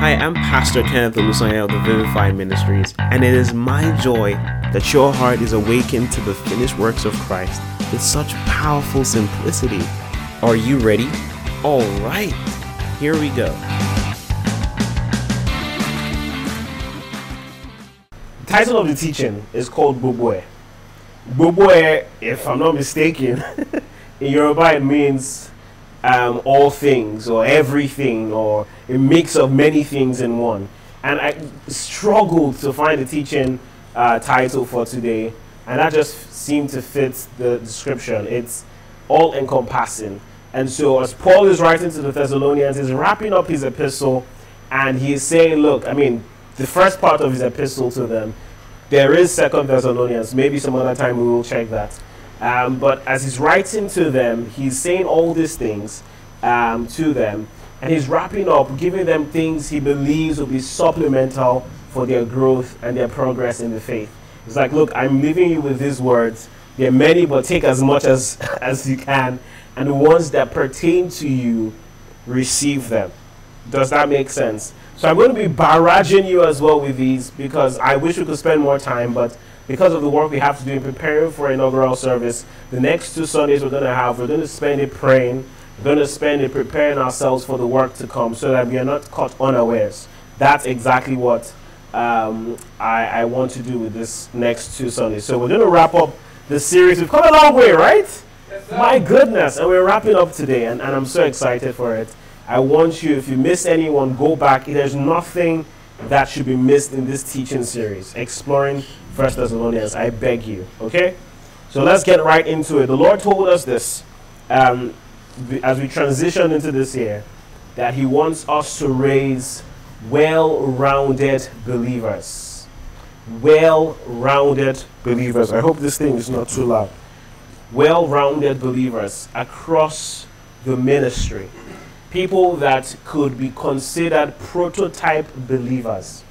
Hi, I'm Pastor Kenneth Olusanya of the Vivify Ministries, and it is my joy that your heart is awakened to the finished works of Christ with such powerful simplicity. Are you ready? All right, here we go. The title of the teaching is called Bubwe. Bubwe, if I'm not mistaken, in Yoruba it means um, all things or everything or a mix of many things in one. And I struggled to find a teaching uh, title for today, and that just seemed to fit the description. It's all encompassing. And so, as Paul is writing to the Thessalonians, he's wrapping up his epistle and he's saying, Look, I mean, the first part of his epistle to them, there is Second Thessalonians. Maybe some other time we will check that. Um, but as he's writing to them, he's saying all these things um, to them. And he's wrapping up, giving them things he believes will be supplemental for their growth and their progress in the faith. He's like, Look, I'm leaving you with these words. There are many, but take as much as, as you can. And the ones that pertain to you, receive them. Does that make sense? So I'm going to be barraging you as well with these because I wish we could spend more time, but because of the work we have to do in preparing for inaugural service, the next two Sundays we're going to have, we're going to spend it praying, going to spend in preparing ourselves for the work to come so that we are not caught unawares. That's exactly what um, I, I want to do with this next two Sundays. So we're going to wrap up the series. We've come a long way, right? Yes, My goodness. And we're wrapping up today, and, and I'm so excited for it. I want you, if you miss anyone, go back. There's nothing that should be missed in this teaching series, exploring First Thessalonians. I beg you. Okay? So let's get right into it. The Lord told us this um, as we transition into this year that He wants us to raise well rounded believers. Well rounded believers. I hope this thing is not too loud. Well rounded believers across the ministry. People that could be considered prototype believers.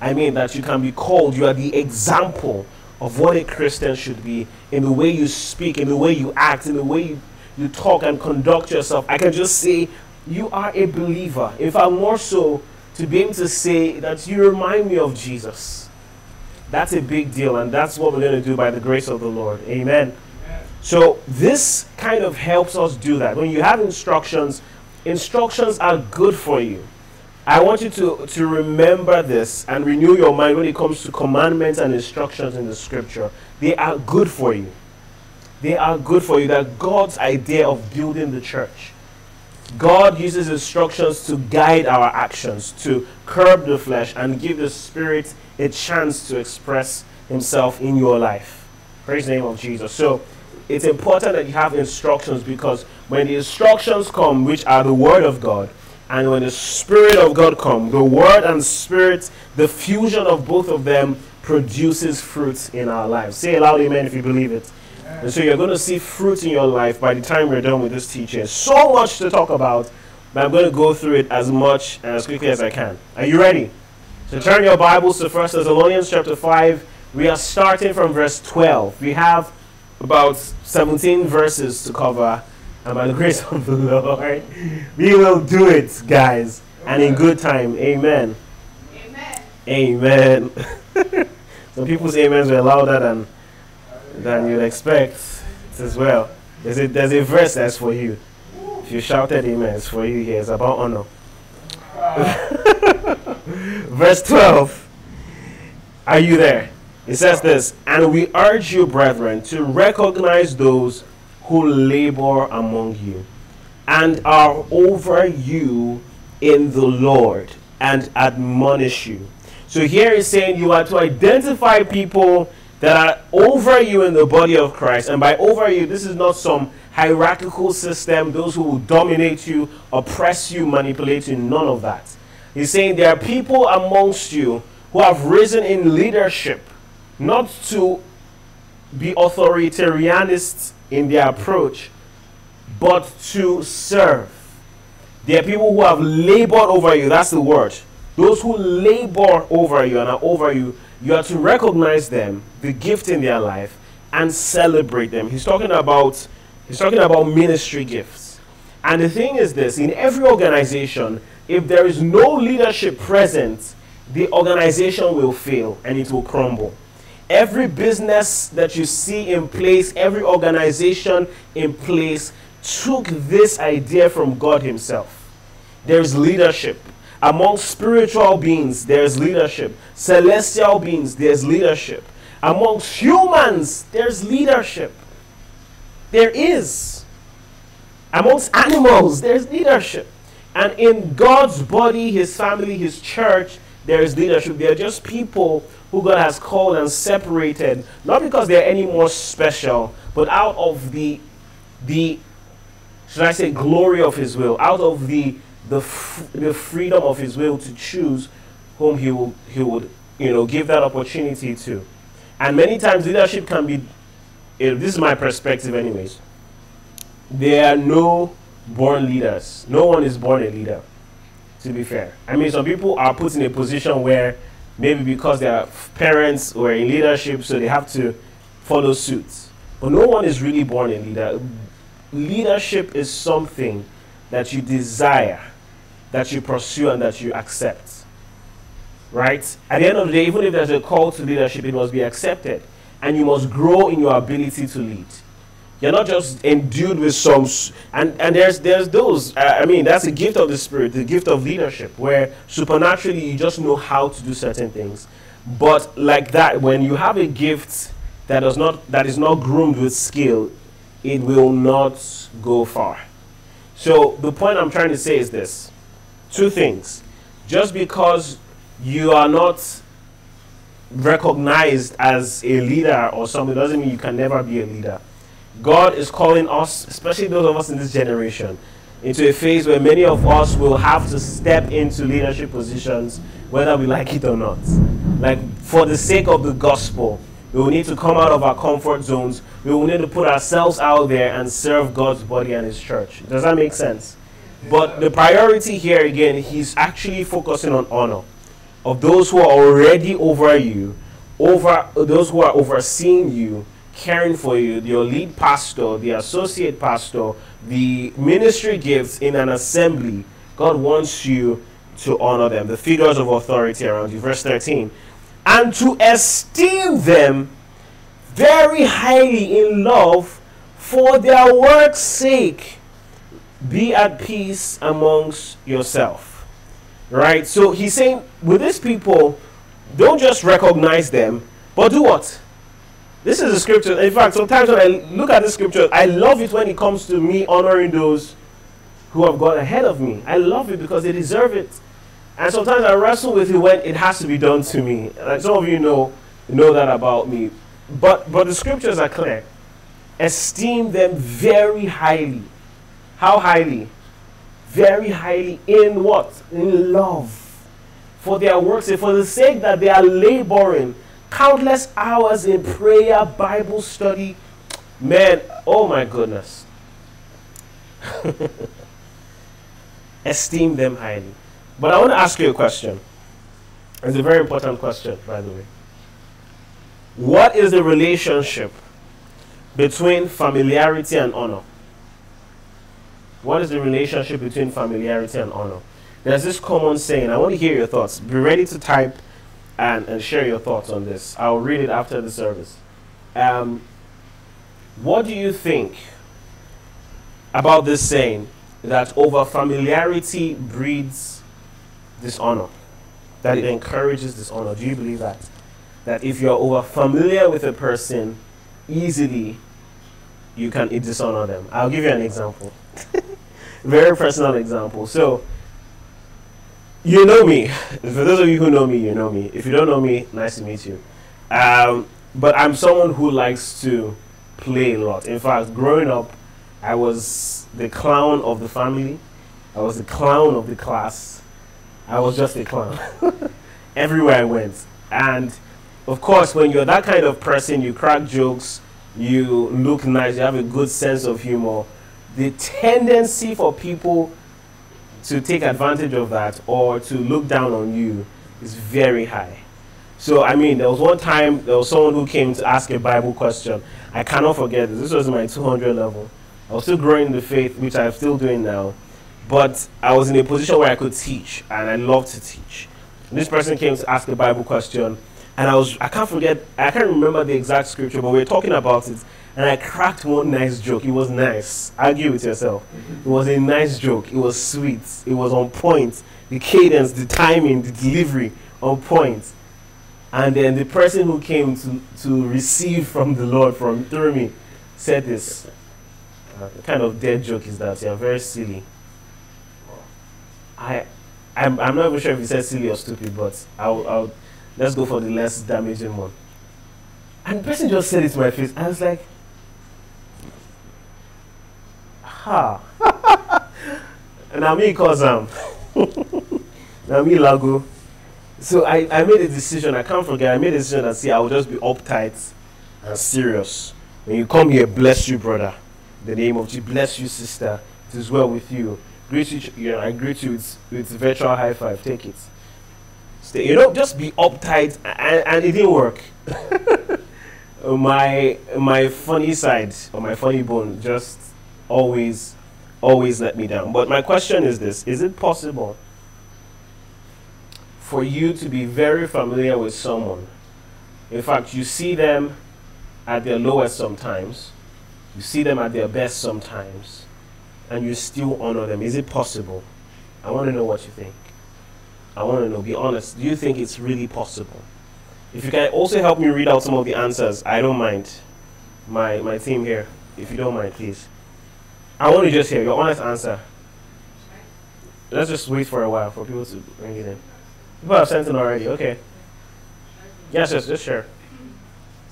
I mean, that you can be called, you are the example of what a Christian should be in the way you speak, in the way you act, in the way you, you talk and conduct yourself. I can just say, you are a believer. In fact, more so, to be able to say that you remind me of Jesus. That's a big deal, and that's what we're going to do by the grace of the Lord. Amen. Amen. So, this kind of helps us do that. When you have instructions, instructions are good for you. I want you to, to remember this and renew your mind when it comes to commandments and instructions in the scripture. They are good for you. They are good for you. That God's idea of building the church. God uses instructions to guide our actions, to curb the flesh, and give the Spirit a chance to express Himself in your life. Praise the name of Jesus. So it's important that you have instructions because when the instructions come, which are the Word of God, and when the Spirit of God comes, the Word and Spirit, the fusion of both of them produces fruits in our lives. Say aloud, amen, if you believe it. And so you're going to see fruit in your life by the time we're done with this teaching. So much to talk about, but I'm going to go through it as much and as quickly as I can. Are you ready? So turn your Bibles to 1 Thessalonians chapter 5. We are starting from verse 12. We have about 17 verses to cover and by the grace of the Lord, we will do it, guys, and in good time. Amen. Amen. Amen. Some people's amens were louder than than you'd expect as well. There's a, there's a verse that's for you. If you shouted amen, it's for you here. It's about honor. Verse 12. Are you there? It says this And we urge you, brethren, to recognize those who labor among you and are over you in the Lord and admonish you. So here he's saying you are to identify people that are over you in the body of Christ. And by over you, this is not some hierarchical system, those who will dominate you, oppress you, manipulate you, none of that. He's saying there are people amongst you who have risen in leadership, not to be authoritarianists in their approach, but to serve. There are people who have labored over you. That's the word. Those who labor over you and are over you, you are to recognize them, the gift in their life, and celebrate them. He's talking about he's talking about ministry gifts. And the thing is this, in every organization, if there is no leadership present, the organization will fail and it will crumble. Every business that you see in place, every organization in place, took this idea from God Himself. There's leadership. Among spiritual beings, there's leadership. Celestial beings, there's leadership. Amongst humans, there's leadership. There is. Amongst animals, there's leadership. And in God's body, His family, His church, there is leadership. They're just people who God has called and separated, not because they're any more special, but out of the the should I say glory of His will, out of the the, f- the freedom of His will to choose whom He will He would you know give that opportunity to. And many times leadership can be. this is my perspective, anyways. There are no born leaders. No one is born a leader to be fair. I mean, some people are put in a position where maybe because their parents were in leadership, so they have to follow suit. But no one is really born a leader. Leadership is something that you desire, that you pursue, and that you accept. Right? At the end of the day, even if there's a call to leadership, it must be accepted. And you must grow in your ability to lead. You're not just endued with some, and, and there's there's those. Uh, I mean, that's a gift of the spirit, the gift of leadership, where supernaturally you just know how to do certain things. But like that, when you have a gift that does not that is not groomed with skill, it will not go far. So the point I'm trying to say is this: two things. Just because you are not recognized as a leader or something doesn't mean you can never be a leader. God is calling us, especially those of us in this generation, into a phase where many of us will have to step into leadership positions, whether we like it or not. Like, for the sake of the gospel, we will need to come out of our comfort zones. We will need to put ourselves out there and serve God's body and His church. Does that make sense? But the priority here again, He's actually focusing on honor of those who are already over you, over those who are overseeing you, caring for you, your lead pastor, the associate pastor, the ministry gifts in an assembly, God wants you to honor them, the figures of authority around you. Verse 13. And to esteem them very highly in love for their work's sake. Be at peace amongst yourself. Right? So he's saying, with these people, don't just recognize them, but do what? This is a scripture. In fact, sometimes when I look at the scripture, I love it when it comes to me honoring those who have gone ahead of me. I love it because they deserve it. And sometimes I wrestle with it when it has to be done to me. Like some of you know know that about me. But but the scriptures are clear. Esteem them very highly. How highly? Very highly in what? In love. For their works, for the sake that they are laboring countless hours in prayer, Bible study. Man, oh my goodness. Esteem them highly. But I want to ask you a question. It's a very important question, by the way. What is the relationship between familiarity and honor? What is the relationship between familiarity and honor? There's this common saying. I want to hear your thoughts. Be ready to type and, and share your thoughts on this. I'll read it after the service. Um, what do you think about this saying that over familiarity breeds dishonor? That it encourages dishonor? Do you believe that? That if you're over familiar with a person, easily you can dishonor them. I'll give you an example. Very personal example. So, you know me. For those of you who know me, you know me. If you don't know me, nice to meet you. Um, but I'm someone who likes to play a lot. In fact, growing up, I was the clown of the family. I was the clown of the class. I was just a clown everywhere I went. And of course, when you're that kind of person, you crack jokes, you look nice, you have a good sense of humor. The tendency for people to take advantage of that or to look down on you is very high. So, I mean, there was one time there was someone who came to ask a Bible question. I cannot forget this. This was my 200 level. I was still growing in the faith, which I'm still doing now. but I was in a position where I could teach, and I love to teach. And this person came to ask a Bible question, and I was I can't forget I can't remember the exact scripture, but we were talking about it, and I cracked one nice joke. It was nice. Argue with yourself. It was a nice joke. It was sweet. It was on point. The cadence, the timing, the delivery on point. And then the person who came to, to receive from the Lord from through me said this. Uh, kind of dead joke is that? You're very silly. I, I'm, I'm not even sure if he said silly or stupid, but I'll, I'll let's go for the less damaging one. And the person just said it to my face. I was like, ha. I mean, cause now me lago. So I, I made a decision. I can't forget. I made a decision that see I will just be uptight and serious. When you come here, bless you, brother. The name of Jesus, bless you, sister. It is well with you. Greet you. you I greet you with, with virtual high five. Take it. Stay. You know, just be uptight, and, and it didn't work. my my funny side or my funny bone just always always let me down. But my question is this: Is it possible? for you to be very familiar with someone. In fact, you see them at their lowest sometimes, you see them at their best sometimes, and you still honor them. Is it possible? I want to know what you think. I want to know, be honest. Do you think it's really possible? If you can also help me read out some of the answers, I don't mind. My, my team here, if you don't mind, please. I want to just hear your honest answer. Let's just wait for a while for people to bring it in. People have sent in already. Okay. Yes, yes, just share.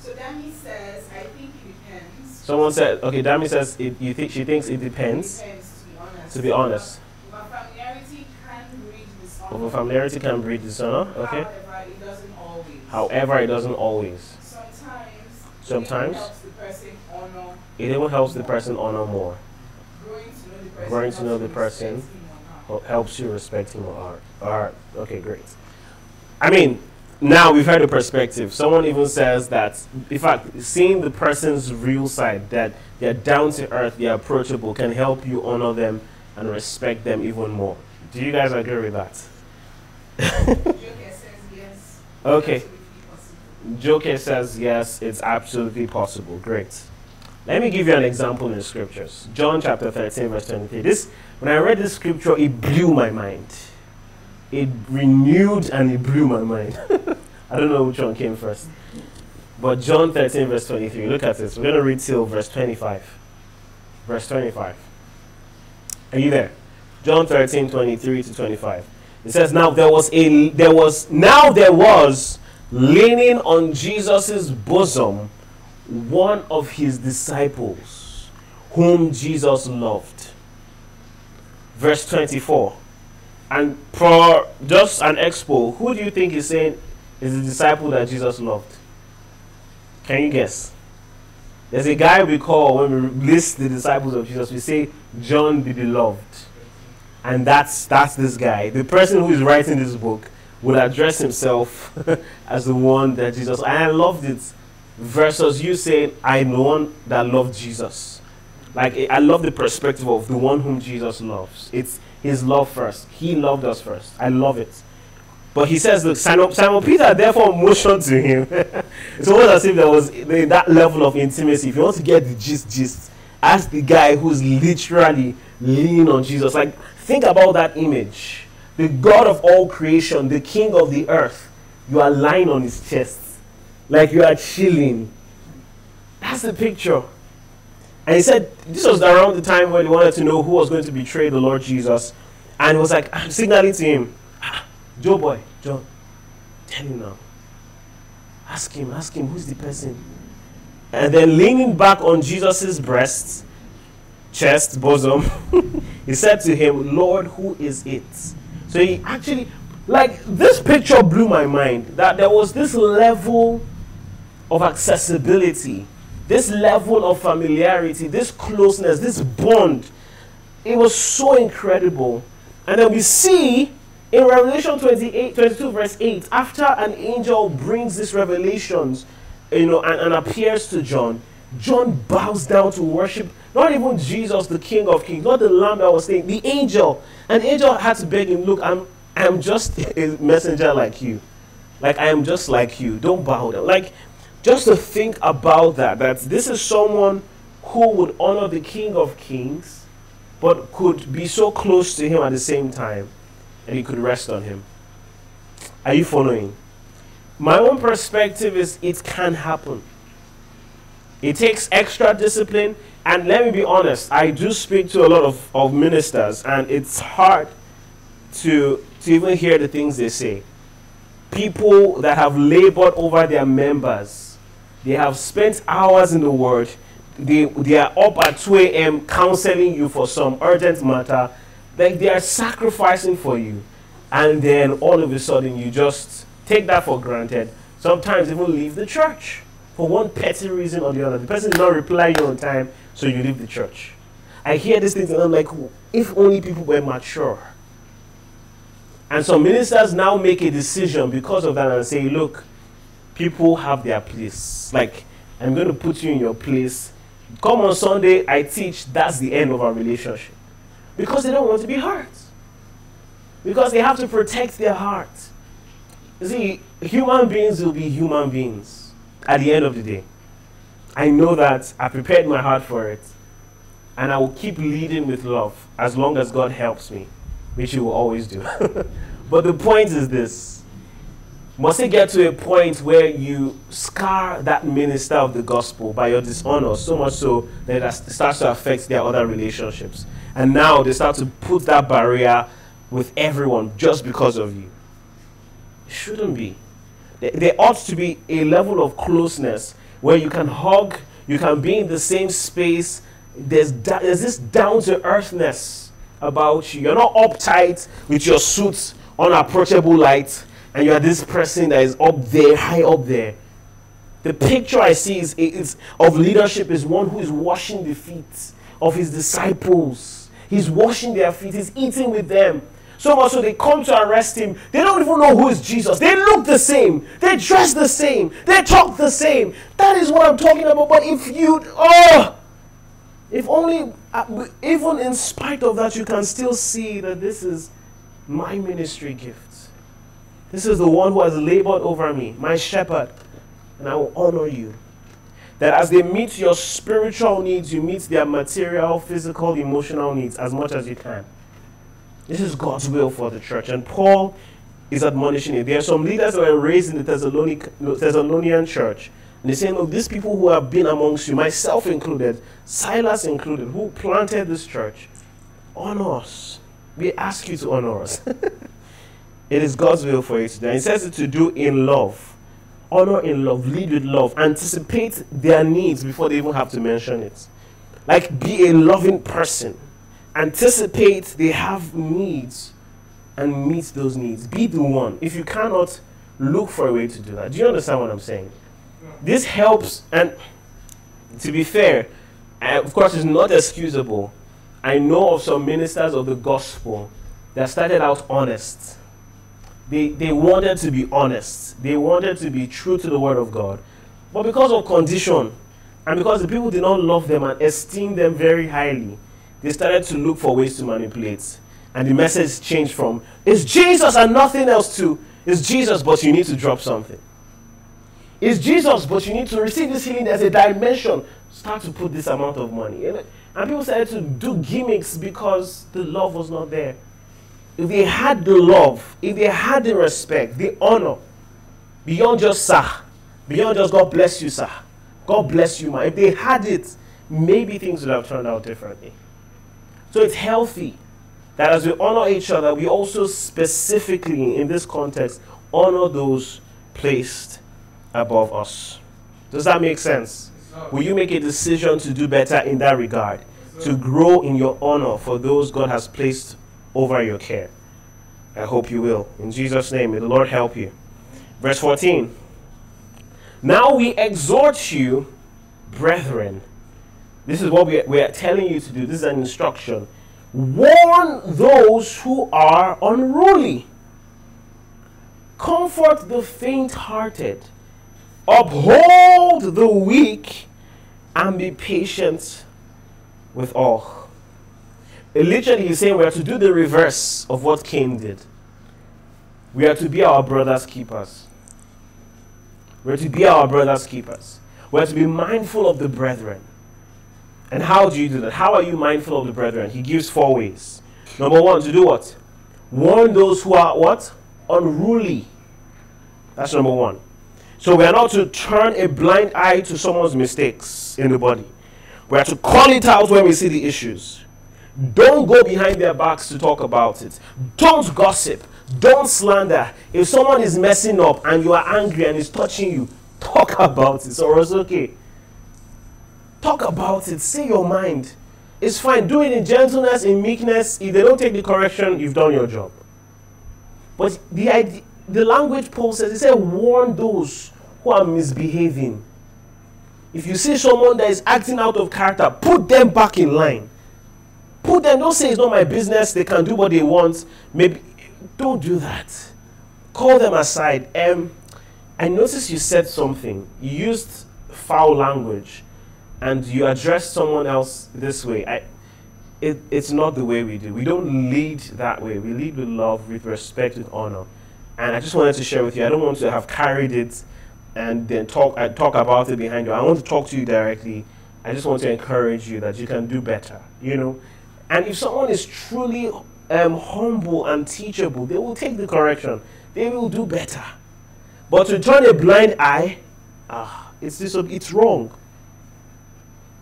So Dami says, I think it depends. Someone said, okay. Dami says, it, you think she thinks it depends. It depends, to be honest. To be honest, But familiarity can breed dishonor. over familiarity can breed dishonor. Okay. However, it doesn't always. However, it doesn't always. Sometimes. Sometimes. It helps the person. It even helps the person honor more. Growing to know the person. Growing to know the helps you respect him or her. Hel- Helps you respect him or. All right. Okay, great. I mean, now we've heard a perspective. Someone even says that, in fact, seeing the person's real side, that they're down to earth, they're approachable, can help you honor them and respect them even more. Do you guys agree with that? Joker says yes. Okay. Joker says yes, it's absolutely possible. Great. Let me give you an example in the scriptures. John chapter 13, verse 23. This, when I read this scripture, it blew my mind. It renewed and it blew my mind. I don't know which one came first. But John 13, verse 23. Look at this. We're going to read till verse 25. Verse 25. Are you there? John 13, 23 to 25. It says, Now there was a there was now there was leaning on Jesus' bosom one of his disciples whom Jesus loved. Verse 24. And for just an expo, who do you think is saying is the disciple that Jesus loved? Can you guess? There's a guy we call when we list the disciples of Jesus, we say John the Beloved. And that's that's this guy. The person who is writing this book will address himself as the one that Jesus and I loved it versus you saying I'm the one that loved Jesus. Like I love the perspective of the one whom Jesus loves. It's his love first. He loved us first. I love it. But he says, look, Simon, Simon Peter therefore motioned to him. it's almost as if there was that level of intimacy. If you want to get the gist, gist, ask the guy who's literally leaning on Jesus. Like, think about that image. The God of all creation, the King of the earth, you are lying on his chest. Like you are chilling. That's the picture. And he said, this was around the time when he wanted to know who was going to betray the Lord Jesus. And he was like, I'm signaling to him, "Ah, Joe boy, John, tell him now. Ask him, ask him, who's the person? And then leaning back on Jesus' breast, chest, bosom, he said to him, Lord, who is it? So he actually, like, this picture blew my mind that there was this level of accessibility, this level of familiarity, this closeness, this bond. It was so incredible. And then we see in Revelation 28, 22, verse 8, after an angel brings these revelations, you know, and, and appears to John, John bows down to worship Not even Jesus, the King of Kings, not the Lamb that was saying, the angel. An angel had to beg him, Look, I'm, I'm just a messenger like you. Like, I am just like you. Don't bow down. Like, just to think about that, that this is someone who would honor the King of Kings, but could be so close to him at the same time, and he could rest on him. Are you following? My own perspective is it can happen. It takes extra discipline. And let me be honest, I do speak to a lot of, of ministers, and it's hard to, to even hear the things they say. People that have labored over their members, they have spent hours in the Word, they, they are up at 2 a.m. counseling you for some urgent matter, like they are sacrificing for you. And then all of a sudden, you just take that for granted. Sometimes even leave the church for one petty reason or the other. The person did not reply you on time, so you leave the church. I hear these things and I'm like, if only people were mature. And some ministers now make a decision because of that and say, look, people have their place. Like, I'm going to put you in your place. Come on Sunday, I teach, that's the end of our relationship. Because they don't want to be hurt. Because they have to protect their heart. You see, human beings will be human beings at the end of the day. I know that I prepared my heart for it. And I will keep leading with love as long as God helps me, which He will always do. but the point is this must it get to a point where you scar that minister of the gospel by your dishonor so much so that it starts to affect their other relationships? And now they start to put that barrier with everyone just because of you. It shouldn't be. There ought to be a level of closeness where you can hug, you can be in the same space. There's, there's this down to earthness about you. You're not uptight with your suit, unapproachable light, and you're this person that is up there, high up there. The picture I see is, is of leadership is one who is washing the feet of his disciples. He's washing their feet, he's eating with them. So much so they come to arrest him. They don't even know who is Jesus. They look the same. They dress the same. They talk the same. That is what I'm talking about. But if you, oh, if only, uh, even in spite of that, you can still see that this is my ministry gift. This is the one who has labored over me, my shepherd, and I will honor you. That as they meet your spiritual needs, you meet their material, physical, emotional needs as much as you can. This is God's will for the church. And Paul is admonishing it. There are some leaders that were raised in the Thessalonian church. And they're saying, look, these people who have been amongst you, myself included, Silas included, who planted this church, honor us. We ask you to honor us. it is God's will for you to do. He says it to do in love. Honor in love, lead with love, anticipate their needs before they even have to mention it. Like, be a loving person anticipate they have needs and meet those needs. Be the one. If you cannot, look for a way to do that. Do you understand what I'm saying? This helps, and to be fair, uh, of course, it's not excusable. I know of some ministers of the gospel that started out honest. They, they wanted to be honest, they wanted to be true to the word of God. But because of condition, and because the people did not love them and esteem them very highly, they started to look for ways to manipulate. And the message changed from, it's Jesus and nothing else to, it's Jesus, but you need to drop something. It's Jesus, but you need to receive this healing as a dimension. Start to put this amount of money. And people started to do gimmicks because the love was not there. If they had the love, if they had the respect, the honor, beyond just sir, beyond just God bless you, sir, God bless you, man. If they had it, maybe things would have turned out differently. So it's healthy that as we honor each other, we also specifically, in this context, honor those placed above us. Does that make sense? Will you make a decision to do better in that regard? To grow in your honor for those God has placed over your care? I hope you will. In Jesus' name, may the Lord help you. Verse 14. Now we exhort you, brethren this is what we are, we are telling you to do. This is an instruction. Warn those who are unruly. Comfort the faint hearted. Uphold the weak and be patient with all. Literally, he's saying we are to do the reverse of what Cain did. We are to be our brother's keepers. We are to be our brother's keepers. We are to be mindful of the brethren. And how do you do that? How are you mindful of the brethren? He gives four ways. Number one, to do what? Warn those who are what? Unruly. That's number one. So we are not to turn a blind eye to someone's mistakes in the body. We are to call it out when we see the issues. Don't go behind their backs to talk about it. Don't gossip. Don't slander. If someone is messing up and you are angry and is touching you, talk about it. So it's okay. Talk about it. Say your mind. It's fine. Do it in gentleness, in meekness. If they don't take the correction, you've done your job. But the idea, the language Paul says, he said, warn those who are misbehaving. If you see someone that is acting out of character, put them back in line. Put them, don't say it's not my business, they can do what they want. Maybe don't do that. Call them aside. Um, I noticed you said something. You used foul language and you addressed someone else this way. I, it, it's not the way we do. We don't lead that way. We lead with love, with respect, with honor. And I just wanted to share with you. I don't want to have carried it and then talk I talk about it behind you. I want to talk to you directly. I just want to encourage you that you can do better. You know, and if someone is truly um, humble and teachable, they will take the correction. They will do better. But to turn a blind eye, ah, it's it's wrong.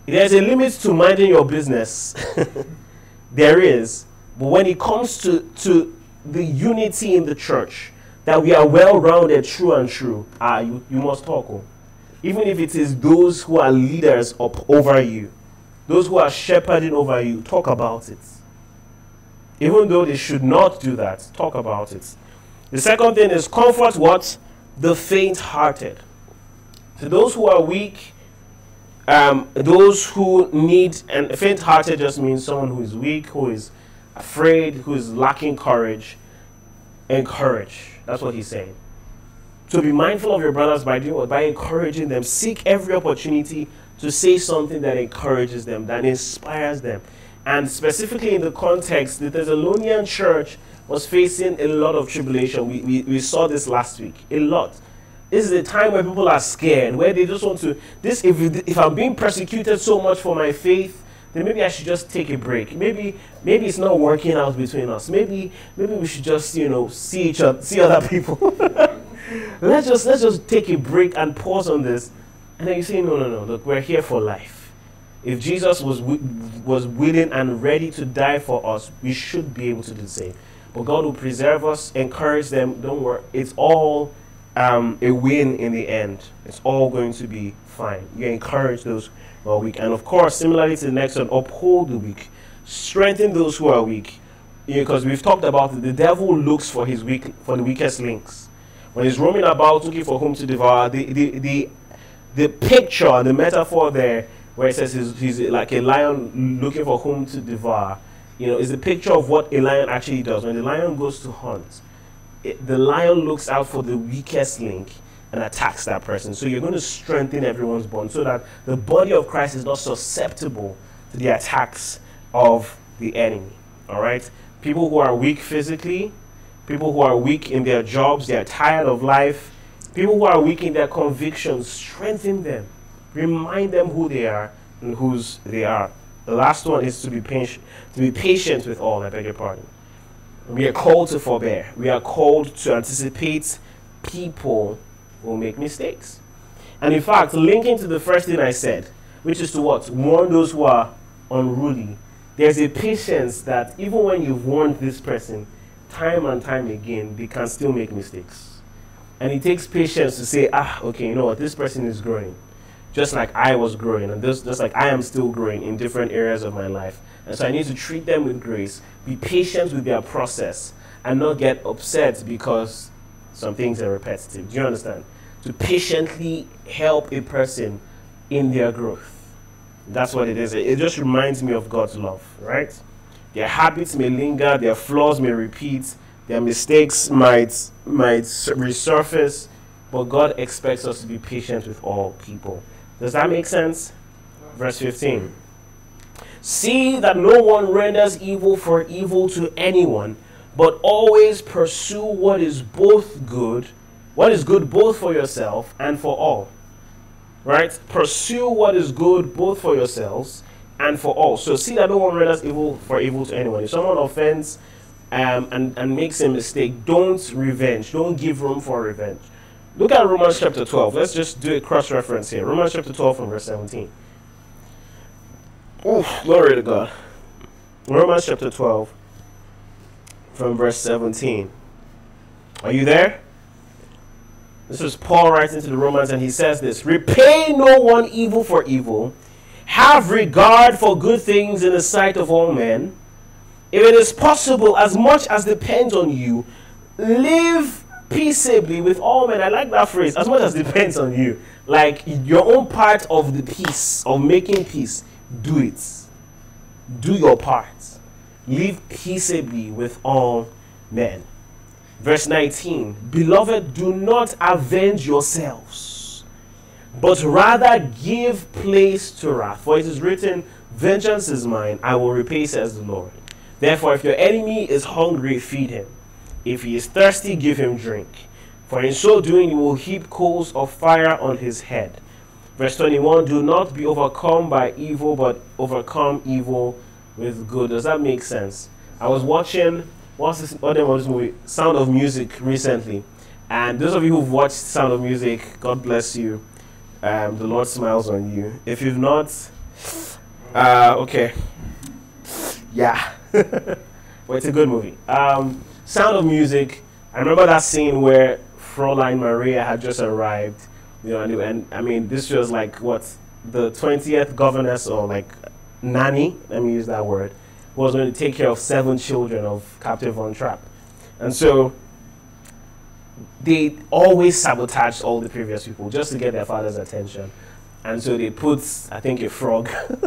There's a limit to minding your business. there is. But when it comes to, to the unity in the church, that we are well rounded, true and true, ah, you, you must talk. Oh. Even if it is those who are leaders up over you, those who are shepherding over you, talk about it. Even though they should not do that, talk about it. The second thing is comfort what? The faint hearted. To those who are weak, um, those who need, and faint hearted just means someone who is weak, who is afraid, who is lacking courage. Encourage. That's what he's saying. To be mindful of your brothers by doing? By encouraging them. Seek every opportunity to say something that encourages them, that inspires them. And specifically in the context, the Thessalonian church was facing a lot of tribulation. We, we, we saw this last week. A lot. This is a time where people are scared, where they just want to. This, if, if I'm being persecuted so much for my faith, then maybe I should just take a break. Maybe maybe it's not working out between us. Maybe maybe we should just you know see each other, see other people. let's just let's just take a break and pause on this, and then you say no no no look we're here for life. If Jesus was was willing and ready to die for us, we should be able to do the same. But God will preserve us, encourage them. Don't worry, it's all um, a win in the end. It's all going to be fine. You encourage those who are weak, and of course, similarly to the next one, uphold the weak, strengthen those who are weak. Because we've talked about it, the devil looks for his weak for the weakest links. When he's roaming about looking for whom to devour, the the the, the picture and the metaphor there where it says he's, he's like a lion looking for whom to devour, you know, is a picture of what a lion actually does. When the lion goes to hunt, it, the lion looks out for the weakest link and attacks that person. So you're going to strengthen everyone's bond so that the body of Christ is not susceptible to the attacks of the enemy. All right? People who are weak physically, people who are weak in their jobs, they're tired of life, people who are weak in their convictions, strengthen them. Remind them who they are and whose they are. The last one is to be patient, to be patient with all. I beg your pardon. We are called to forbear. We are called to anticipate people will make mistakes. And in fact, linking to the first thing I said, which is to what? Warn those who are unruly. There's a patience that even when you've warned this person time and time again, they can still make mistakes. And it takes patience to say, ah, okay, you know what, this person is growing just like I was growing, and this, just like I am still growing in different areas of my life. And so I need to treat them with grace, be patient with their process, and not get upset because some things are repetitive. Do you understand? To patiently help a person in their growth. That's what it is. It just reminds me of God's love, right? Their habits may linger, their flaws may repeat, their mistakes might might resurface, but God expects us to be patient with all people. Does that make sense? Verse 15. See that no one renders evil for evil to anyone, but always pursue what is both good, what is good both for yourself and for all. Right? Pursue what is good both for yourselves and for all. So see that no one renders evil for evil to anyone. If someone offends um, and, and makes a mistake, don't revenge. Don't give room for revenge. Look at Romans chapter 12. Let's just do a cross reference here. Romans chapter 12 from verse 17. Oh, glory to God. Romans chapter 12 from verse 17. Are you there? This is Paul writing to the Romans, and he says this Repay no one evil for evil, have regard for good things in the sight of all men. If it is possible, as much as depends on you, live peaceably with all men. I like that phrase, as much as depends on you. Like your own part of the peace, of making peace, do it. Do your part. Live peaceably with all men. Verse 19 Beloved, do not avenge yourselves, but rather give place to wrath. For it is written, Vengeance is mine, I will repay, says the Lord. Therefore, if your enemy is hungry, feed him. If he is thirsty, give him drink. For in so doing, you will heap coals of fire on his head. Verse 21 Do not be overcome by evil, but overcome evil with good. Does that make sense? I was watching what's this other this movie, Sound of Music, recently. And those of you who've watched Sound of Music, God bless you. Um, the Lord smiles on you. If you've not, uh, okay. Yeah. Well, it's a good movie. Um, Sound of Music, I remember that scene where Fräulein Maria had just arrived. You know, and, and I mean, this was like what the 20th governess or like nanny, let me use that word, was going to take care of seven children of Captain Von Trapp. And so they always sabotaged all the previous people just to get their father's attention. And so they put, I think, a frog.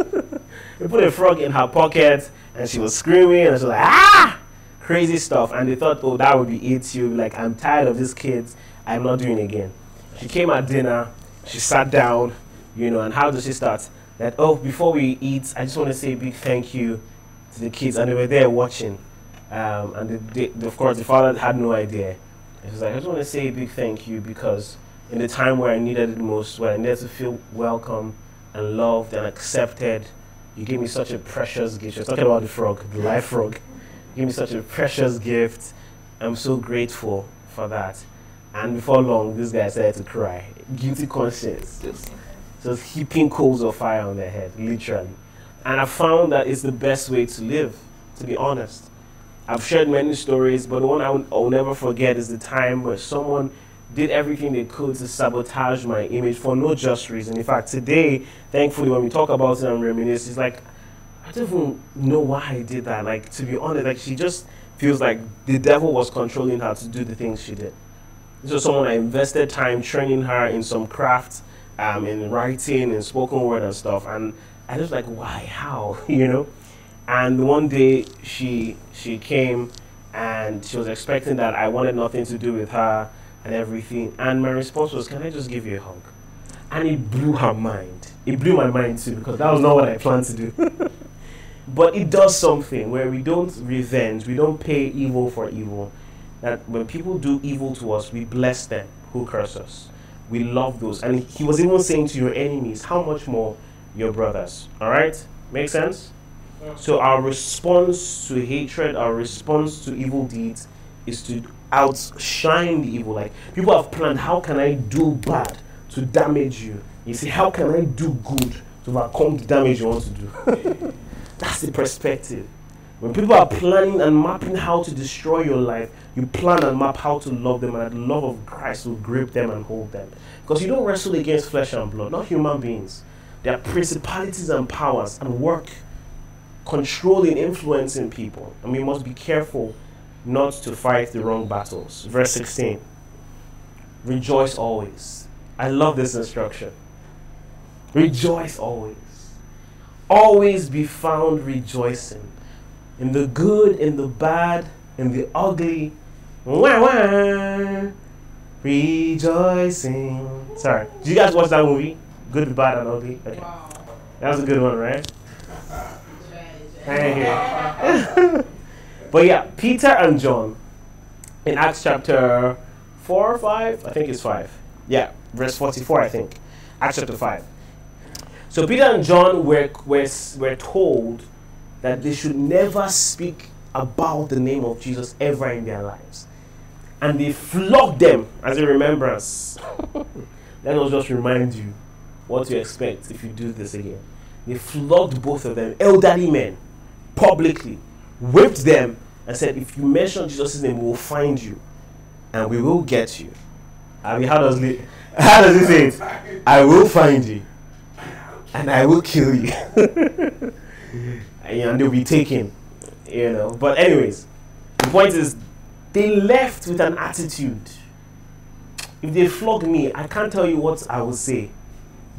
they put a frog in her pocket, and she was screaming, and she was like, ah! Crazy stuff. And they thought, oh, that would be it. Be like, I'm tired of these kids. I'm not doing again. She came at dinner, she sat down, you know, and how does she start? that oh before we eat i just want to say a big thank you to the kids and they were there watching um, and the, the, of course the father had no idea he was like i just want to say a big thank you because in the time where i needed it most where i needed to feel welcome and loved and accepted you gave me such a precious gift. You're talking about the frog the live frog. you gave me such a precious gift. I'm so grateful for that. And before long this guy started to cry. Guilty conscience. Just just heaping coals of fire on their head, literally. And I found that it's the best way to live, to be honest. I've shared many stories, but the one I will, I'll never forget is the time where someone did everything they could to sabotage my image for no just reason. In fact, today, thankfully, when we talk about it and reminisce, it's like, I don't even know why I did that. Like, to be honest, like, she just feels like the devil was controlling her to do the things she did. Was someone I invested time training her in some craft um, in writing and spoken word and stuff. And I was like, why? How? you know? And one day she she came and she was expecting that I wanted nothing to do with her and everything. And my response was, Can I just give you a hug? And it blew her mind. It blew my mind too because that was not what I planned to do. but it does something where we don't revenge, we don't pay evil for evil. That when people do evil to us, we bless them who curse us. We love those. And he was even saying to your enemies, how much more your brothers. All right? Make sense? So our response to hatred, our response to evil deeds is to outshine the evil. Like people have planned, how can I do bad to damage you? You see, how can I do good to overcome the damage you want to do? That's the perspective. When people are planning and mapping how to destroy your life, you plan and map how to love them, and the love of Christ will grip them and hold them. Because you don't wrestle against flesh and blood, not human beings. They are principalities and powers and work controlling, influencing people. And we must be careful not to fight the wrong battles. Verse 16 Rejoice always. I love this instruction. Rejoice always. Always be found rejoicing in the good, in the bad, in the ugly. Wah, wah, rejoicing. Sorry. Did you guys watch that movie? Good, bad, and ugly? Okay. Wow. That was a good one, right? but yeah, Peter and John in Acts chapter 4 or 5, I think it's 5. Yeah, verse 44, I think. Acts chapter 5. So Peter and John were, were, were told that they should never speak about the name of Jesus ever in their lives. And they flogged them as a remembrance. Let us just remind you what to expect if you do this again. They flogged both of them, elderly men, publicly, whipped them, and said, If you mention Jesus' name, we will find you and we will get you. I mean, how does it, how does he say it? I will find you and I will kill you. and they'll be taken, you know. But, anyways, the point is, they left with an attitude. If they flog me, I can't tell you what I will say.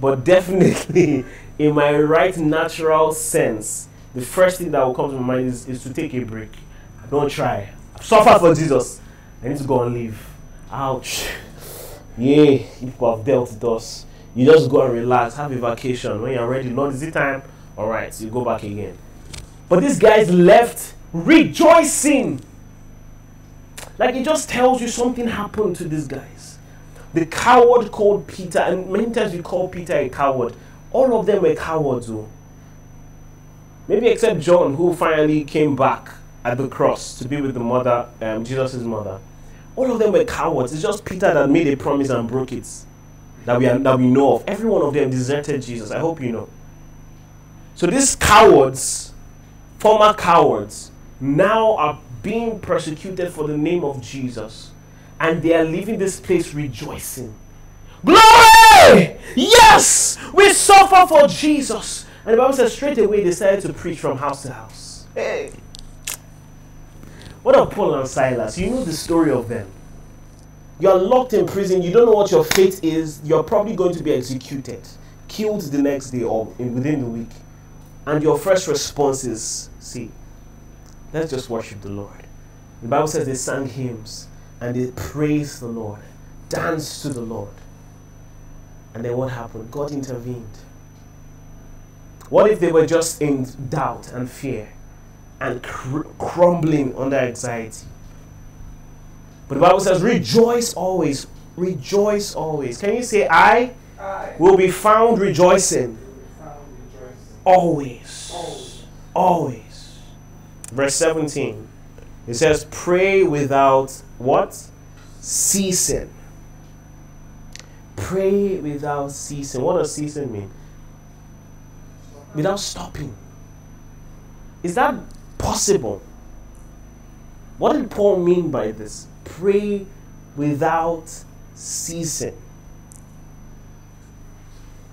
But definitely, in my right natural sense, the first thing that will come to my mind is, is to take a break. Don't try. Suffer for Jesus. I need to go and leave. Ouch. Yeah, people have dealt with us. You just go and relax, have a vacation. When you're ready, Lord, is it time? All right, you go back again. But these guys left rejoicing. Like it just tells you something happened to these guys. The coward called Peter, and many times we call Peter a coward. All of them were cowards, though. Maybe except John, who finally came back at the cross to be with the mother, um, Jesus' mother. All of them were cowards. It's just Peter that made a promise and broke it. That we, are, that we know of. Every one of them deserted Jesus. I hope you know. So these cowards, former cowards, now are being persecuted for the name of Jesus and they are leaving this place rejoicing. Glory! Yes! We suffer for Jesus. And the Bible says straight away they started to preach from house to house. Hey. What of Paul and Silas? You know the story of them. You're locked in prison, you don't know what your fate is, you're probably going to be executed, killed the next day or within the week. And your first response is, see, let's just worship the Lord. The Bible says they sang hymns and they praised the Lord, danced to the Lord. And then what happened? God intervened. What if they were just in doubt and fear and cr- crumbling under anxiety? But the Bible says, rejoice always. Rejoice always. Can you say, I, I will be found rejoicing? Always. Always. Always. Verse 17. It says, pray without what? Ceasing. Pray without ceasing. What does ceasing mean? Without stopping. Is that possible? What did Paul mean by this? Pray without ceasing.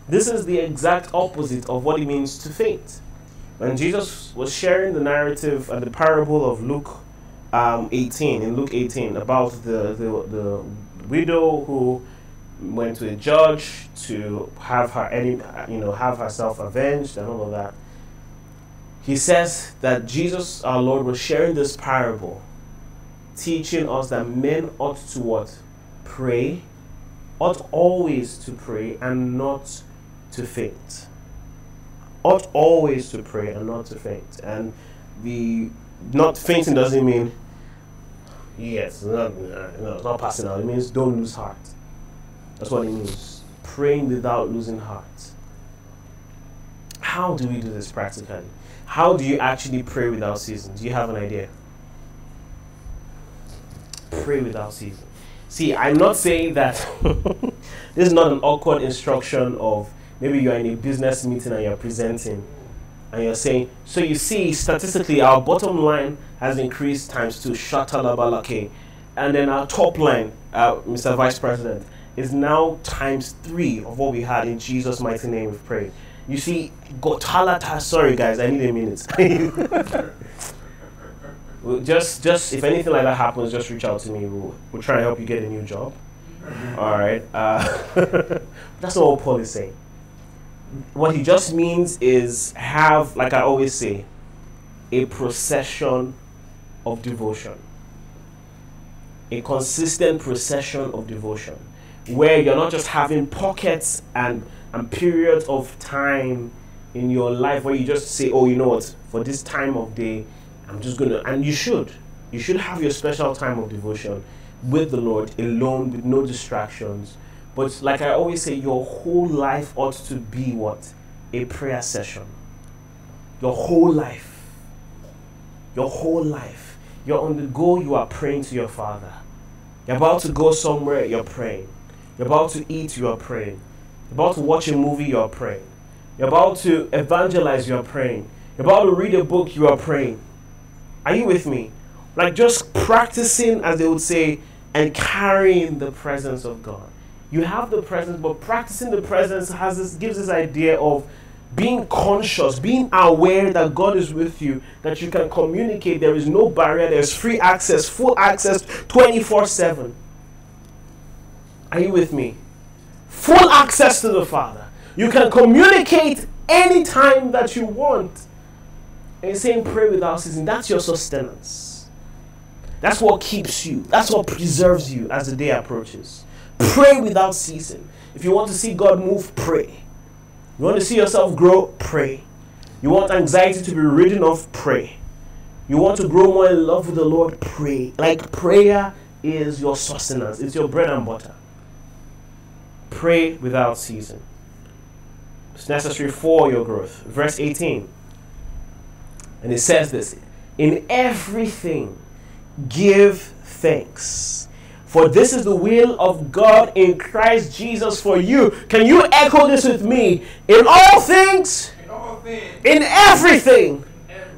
This is the exact opposite of what it means to faint. When Jesus was sharing the narrative and the parable of Luke um, 18, in Luke 18, about the, the, the widow who went to a judge to have her any, you know, have herself avenged and all of that. He says that Jesus, our Lord, was sharing this parable, teaching us that men ought to what? Pray, ought always to pray and not to faint. Ought always to pray and not to faint. And the not fainting doesn't mean yes, not, no, not passing out. It means don't lose heart. That's what it means. Praying without losing heart. How do we do this practically? How do you actually pray without ceasing? Do you have an idea? Pray without ceasing. See, I'm not saying that this is not an awkward instruction of maybe you're in a business meeting and you're presenting and you're saying, so you see, statistically, our bottom line has increased times two, shatalabalake. And then our top line, uh, Mr. Vice President, is now times three of what we had in Jesus' mighty name we pray. You see, Gotalata, sorry guys, I need a minute. Just, just if anything like that happens, just reach out to me. We'll, we'll try and help you get a new job. All right. Uh, that's not what Paul is saying. What he just means is have, like I always say, a procession of devotion. A consistent procession of devotion where you're not just having pockets and, and periods of time in your life where you just say, oh, you know what, for this time of day, I'm just going to, and you should. You should have your special time of devotion with the Lord, alone, with no distractions. But like I always say, your whole life ought to be what? A prayer session. Your whole life. Your whole life. You're on the go, you are praying to your Father. You're about to go somewhere, you're praying. You're about to eat, you are praying. You're about to watch a movie, you are praying. You're about to evangelize, you are praying. You're about to read a book, you are praying. Are you with me? Like just practicing, as they would say, and carrying the presence of God. You have the presence, but practicing the presence has this gives this idea of being conscious, being aware that God is with you, that you can communicate. There is no barrier, there's free access, full access 24 7. Are you with me? Full access to the Father. You can communicate anytime that you want. And saying, pray without ceasing. That's your sustenance. That's what keeps you. That's what preserves you as the day approaches. Pray without ceasing. If you want to see God move, pray. You want to see yourself grow, pray. You want anxiety to be ridden off, pray. You want to grow more in love with the Lord, pray. Like prayer is your sustenance, it's your bread and butter. Pray without ceasing. It's necessary for your growth. Verse 18. And it says this In everything, give thanks. For this is the will of God in Christ Jesus for you. Can you echo this with me? In all things, In all things, in everything,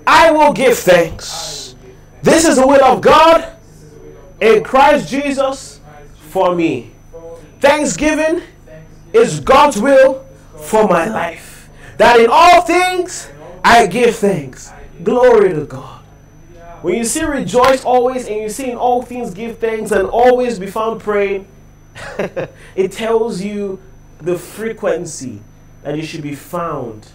I will give thanks. This is the will of this is the will of God. in Christ Jesus for me. Thanksgiving is God's will for my life. That in all things I give thanks. Glory to God. When you see rejoice always and you see in all things give thanks and always be found praying, it tells you the frequency that you should be found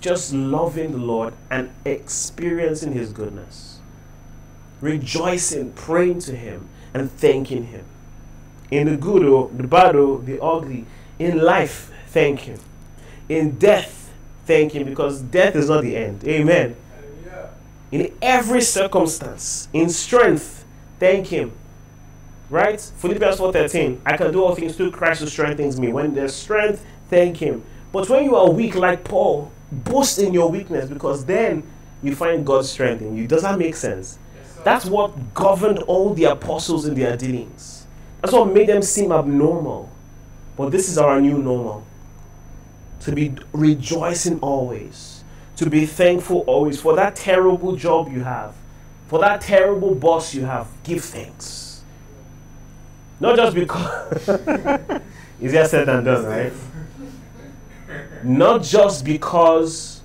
just loving the Lord and experiencing His goodness. Rejoicing, praying to Him, and thanking Him. In the good, or the bad, or the ugly, in life, thank Him. In death, thank Him because death is not the end. Amen. Hallelujah. In every circumstance, in strength, thank Him. Right? Philippians 4:13. I can do all things through Christ who strengthens me. When there's strength, thank Him. But when you are weak, like Paul, boast in your weakness because then you find God's strength in you. Does that make sense? Yes. That's what governed all the apostles in their dealings. That's what made them seem abnormal. But this is our new normal. To be rejoicing always. To be thankful always for that terrible job you have. For that terrible boss you have. Give thanks. Not just because. Easier said than done, right? Not just because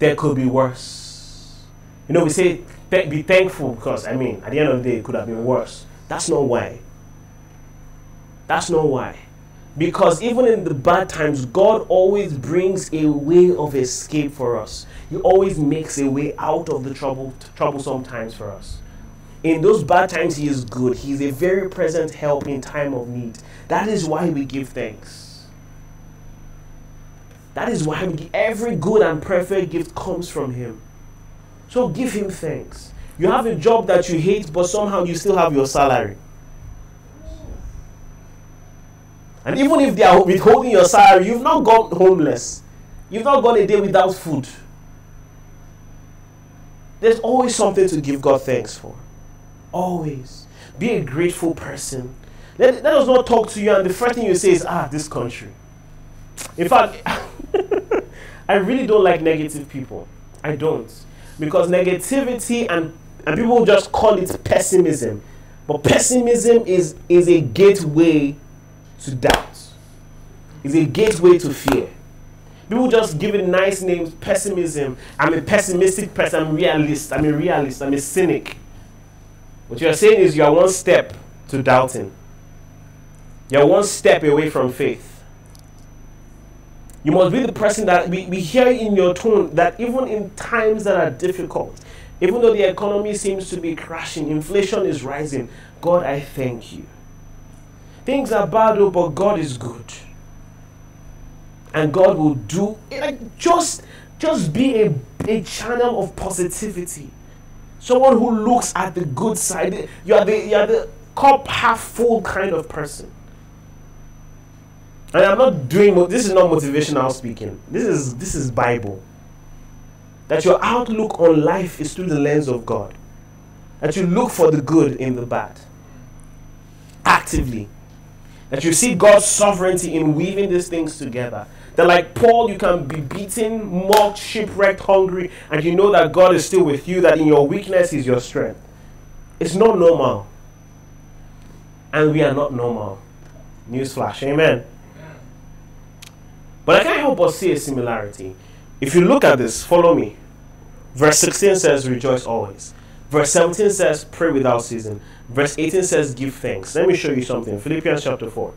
there could be worse. You know, we say th- be thankful because, I mean, at the end of the day, it could have been worse. That's not why. That's not why. Because even in the bad times, God always brings a way of escape for us. He always makes a way out of the trouble, troublesome times for us. In those bad times, He is good. He is a very present help in time of need. That is why we give thanks. That is why every good and perfect gift comes from Him. So give Him thanks. You have a job that you hate, but somehow you still have your salary. And even if they are withholding your salary, you've not gone homeless. You've not gone a day without food. There's always something to give God thanks for. Always. Be a grateful person. Let, let us not talk to you and the first thing you say is, ah, this country. In fact, I really don't like negative people. I don't. Because negativity and, and people just call it pessimism. But pessimism is, is a gateway to doubt. It's a gateway to fear. People just give it nice names, pessimism. I'm a pessimistic person, I'm realist, I'm a realist, I'm a cynic. What you are saying is you are one step to doubting. You're one step away from faith. You must be the person that we, we hear in your tone that even in times that are difficult, even though the economy seems to be crashing, inflation is rising, God, I thank you. Things are bad, oh, but God is good. And God will do like just Just be a, a channel of positivity. Someone who looks at the good side. You are the, you are the cup half full kind of person. And I'm not doing this is not motivational speaking. This is this is Bible. That your outlook on life is through the lens of God. That you look for the good in the bad. Actively. That you see God's sovereignty in weaving these things together. That, like Paul, you can be beaten, mocked, shipwrecked, hungry, and you know that God is still with you, that in your weakness is your strength. It's not normal. And we are not normal. Newsflash. Amen. But I can't help but see a similarity. If you look at this, follow me. Verse 16 says, Rejoice always. Verse 17 says, Pray without ceasing. Verse 18 says, Give thanks. Let me show you something. Philippians chapter 4.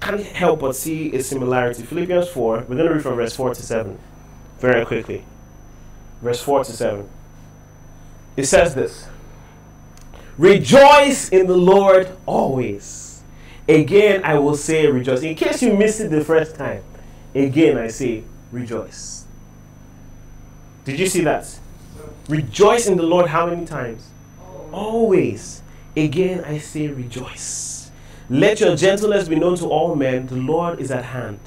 Can't help but see a similarity. Philippians 4, we're going to read from verse 4 to 7 very quickly. Verse 4 to 7. It says this Rejoice in the Lord always. Again, I will say rejoice. In case you missed it the first time, again, I say rejoice. Did you see that? Rejoice in the Lord how many times? Always. Again, I say rejoice. Let your gentleness be known to all men. The Lord is at hand.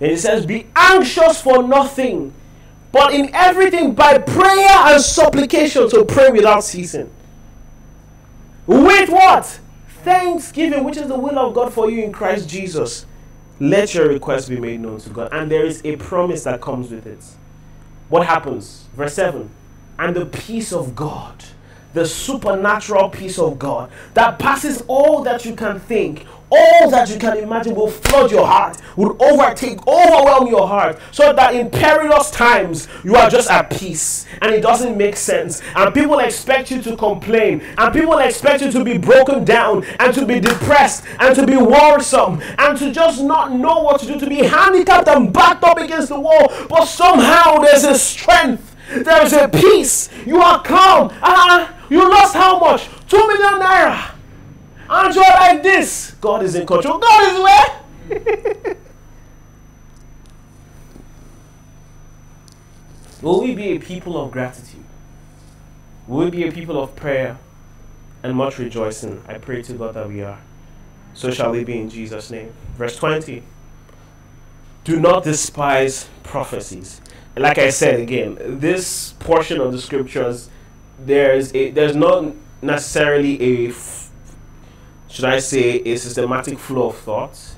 And it says, Be anxious for nothing, but in everything by prayer and supplication. So pray without ceasing. With what? Thanksgiving, which is the will of God for you in Christ Jesus. Let your request be made known to God. And there is a promise that comes with it. What happens? Verse 7 And the peace of God the supernatural peace of God that passes all that you can think, all that you can imagine will flood your heart, will overtake, overwhelm your heart, so that in perilous times you are just at peace and it doesn't make sense. And people expect you to complain, and people expect you to be broken down, and to be depressed, and to be worrisome, and to just not know what to do, to be handicapped and backed up against the wall. But somehow there's a strength, there's a peace, you are calm. Uh-huh. You lost how much? Two million naira. And you're like this. God is in control. God is where? Will we be a people of gratitude? Will we be a people of prayer and much rejoicing? I pray to God that we are. So shall we be in Jesus' name. Verse 20. Do not despise prophecies. Like I said again, this portion of the scriptures there's a there's not necessarily a f- should I say a systematic flow of thoughts,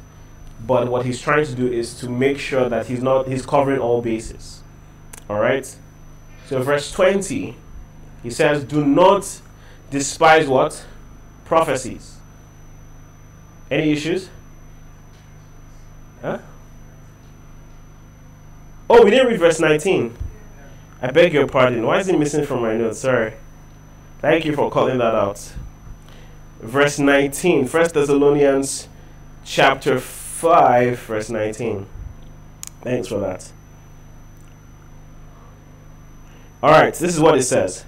but what he's trying to do is to make sure that he's not he's covering all bases. All right. So verse twenty, he says, "Do not despise what prophecies." Any issues? Oh, we didn't read verse nineteen. I beg your pardon. Why is it missing from my notes? Sorry. Thank you for calling that out. Verse 19, 1 Thessalonians chapter 5, verse 19. Thanks for that. All right, this is what it says.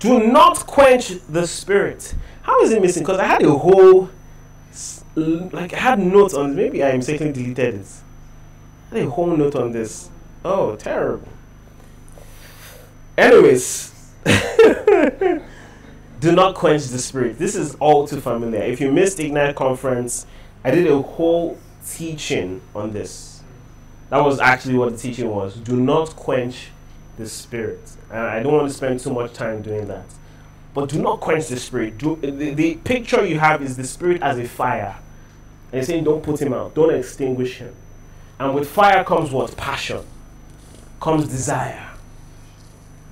Do not quench the spirit. How is it missing? Because I had a whole, like, I had notes on. Maybe I mistakenly deleted it. A whole note on this. Oh, terrible. Anyways, do not quench the spirit. This is all too familiar. If you missed Ignite conference, I did a whole teaching on this. That was actually what the teaching was. Do not quench the spirit. And I don't want to spend too much time doing that. But do not quench the spirit. Do, the, the picture you have is the spirit as a fire. And saying, don't put him out, don't extinguish him. And with fire comes what? Passion comes desire,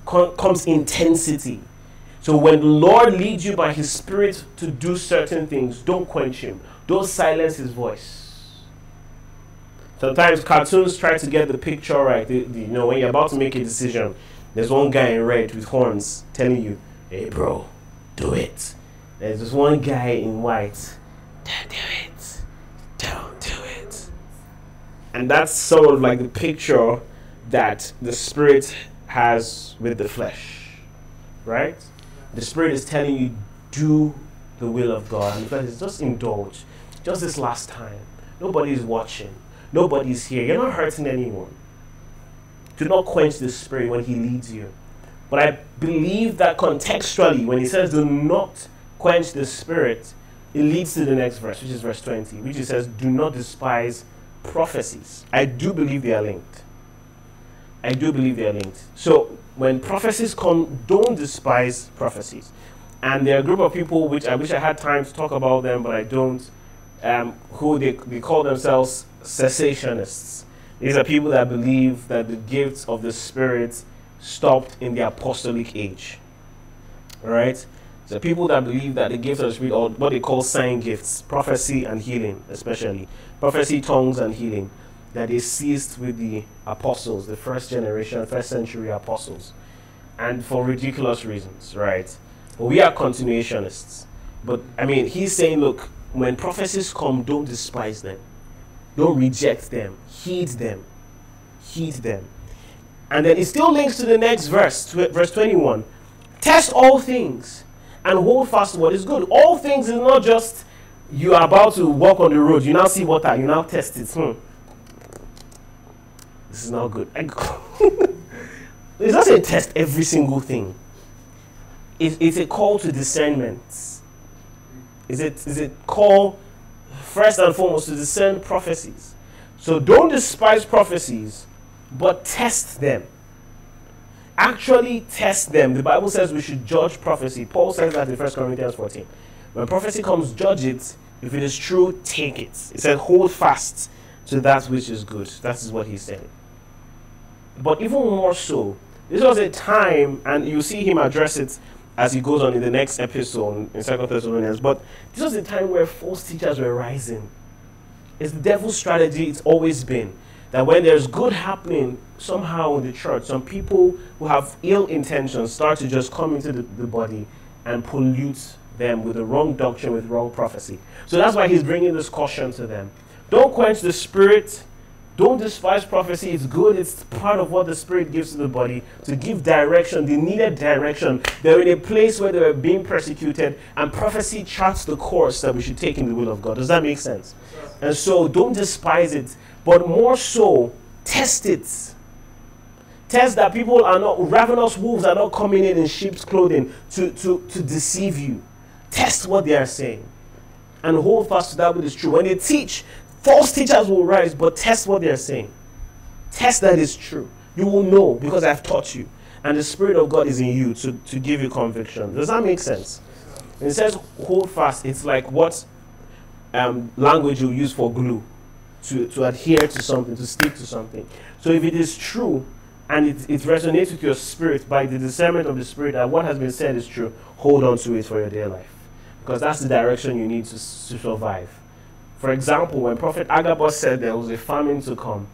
comes intensity. So when the Lord leads you by His Spirit to do certain things, don't quench Him. Don't silence His voice. Sometimes cartoons try to get the picture right. The, the, you know, when you're about to make a decision, there's one guy in red with horns telling you, "Hey, bro, do it." There's this one guy in white, "Don't do it, don't do it." And that's sort of like the picture that the spirit has with the flesh. Right? The spirit is telling you, do the will of God. And the flesh is just indulge. Just this last time. Nobody is watching. Nobody's here. You're not hurting anyone. Do not quench the spirit when he leads you. But I believe that contextually, when he says do not quench the spirit, it leads to the next verse, which is verse 20, which it says, Do not despise prophecies. I do believe they are linked. I do believe they are linked. So when prophecies come, don't despise prophecies. And there are a group of people which I wish I had time to talk about them, but I don't, um, who they, they call themselves cessationists. These are people that believe that the gifts of the Spirit stopped in the apostolic age. All right? So people that believe that the gifts of the Spirit, or what they call sign gifts, prophecy and healing, especially prophecy, tongues, and healing, that they ceased with the apostles, the first generation, first century apostles, and for ridiculous reasons, right? But we are continuationists. But I mean, he's saying, look, when prophecies come, don't despise them, don't reject them, heed them, heed them. And then it still links to the next verse, tw- verse 21. Test all things and hold fast what is good. All things is not just you are about to walk on the road, you now see water, you now test it. Hmm. This is not good. it's not saying test every single thing. It, it's a call to discernment. Is it is it call first and foremost to discern prophecies? So don't despise prophecies, but test them actually test them. The Bible says we should judge prophecy. Paul says that in 1 Corinthians 14. When prophecy comes, judge it. If it is true, take it. It said, hold fast to that which is good. That is what he's saying. But even more so, this was a time, and you see him address it as he goes on in the next episode in Second Thessalonians. But this was a time where false teachers were rising. It's the devil's strategy, it's always been that when there's good happening somehow in the church, some people who have ill intentions start to just come into the, the body and pollute them with the wrong doctrine, with wrong prophecy. So that's why he's bringing this caution to them. Don't quench the spirit. Don't despise prophecy. It's good. It's part of what the Spirit gives to the body to give direction, the needed direction. They're in a place where they're being persecuted, and prophecy charts the course that we should take in the will of God. Does that make sense? And so don't despise it but more so, test it. Test that people are not, ravenous wolves are not coming in in sheep's clothing to, to, to deceive you. Test what they are saying and hold fast to that which is true. When they teach, false teachers will rise, but test what they are saying. Test that is true. You will know because I've taught you. And the Spirit of God is in you to, to give you conviction. Does that make sense? It says hold fast, it's like what um, language you use for glue to, to adhere to something, to stick to something. So if it is true and it, it resonates with your spirit by the discernment of the spirit that what has been said is true, hold on to it for your dear life. Because that's the direction you need to, to survive. For example, when Prophet Agabus said there was a famine to come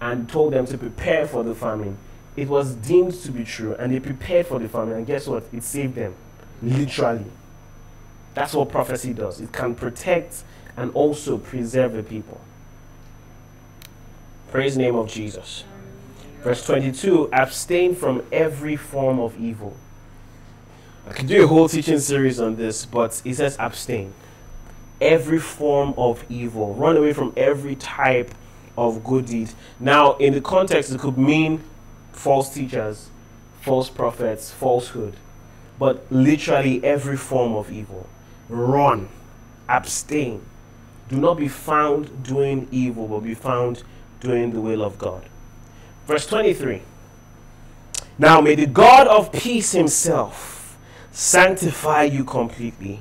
and told them to prepare for the famine, it was deemed to be true and they prepared for the famine. And guess what? It saved them. Literally. That's what prophecy does. It can protect and also preserve the people. Praise the name of Jesus. Verse 22 abstain from every form of evil. I could do a whole teaching series on this, but he says abstain. Every form of evil. Run away from every type of good deed. Now, in the context, it could mean false teachers, false prophets, falsehood, but literally every form of evil. Run. Abstain. Do not be found doing evil, but be found doing the will of God. Verse 23 Now may the God of peace himself sanctify you completely.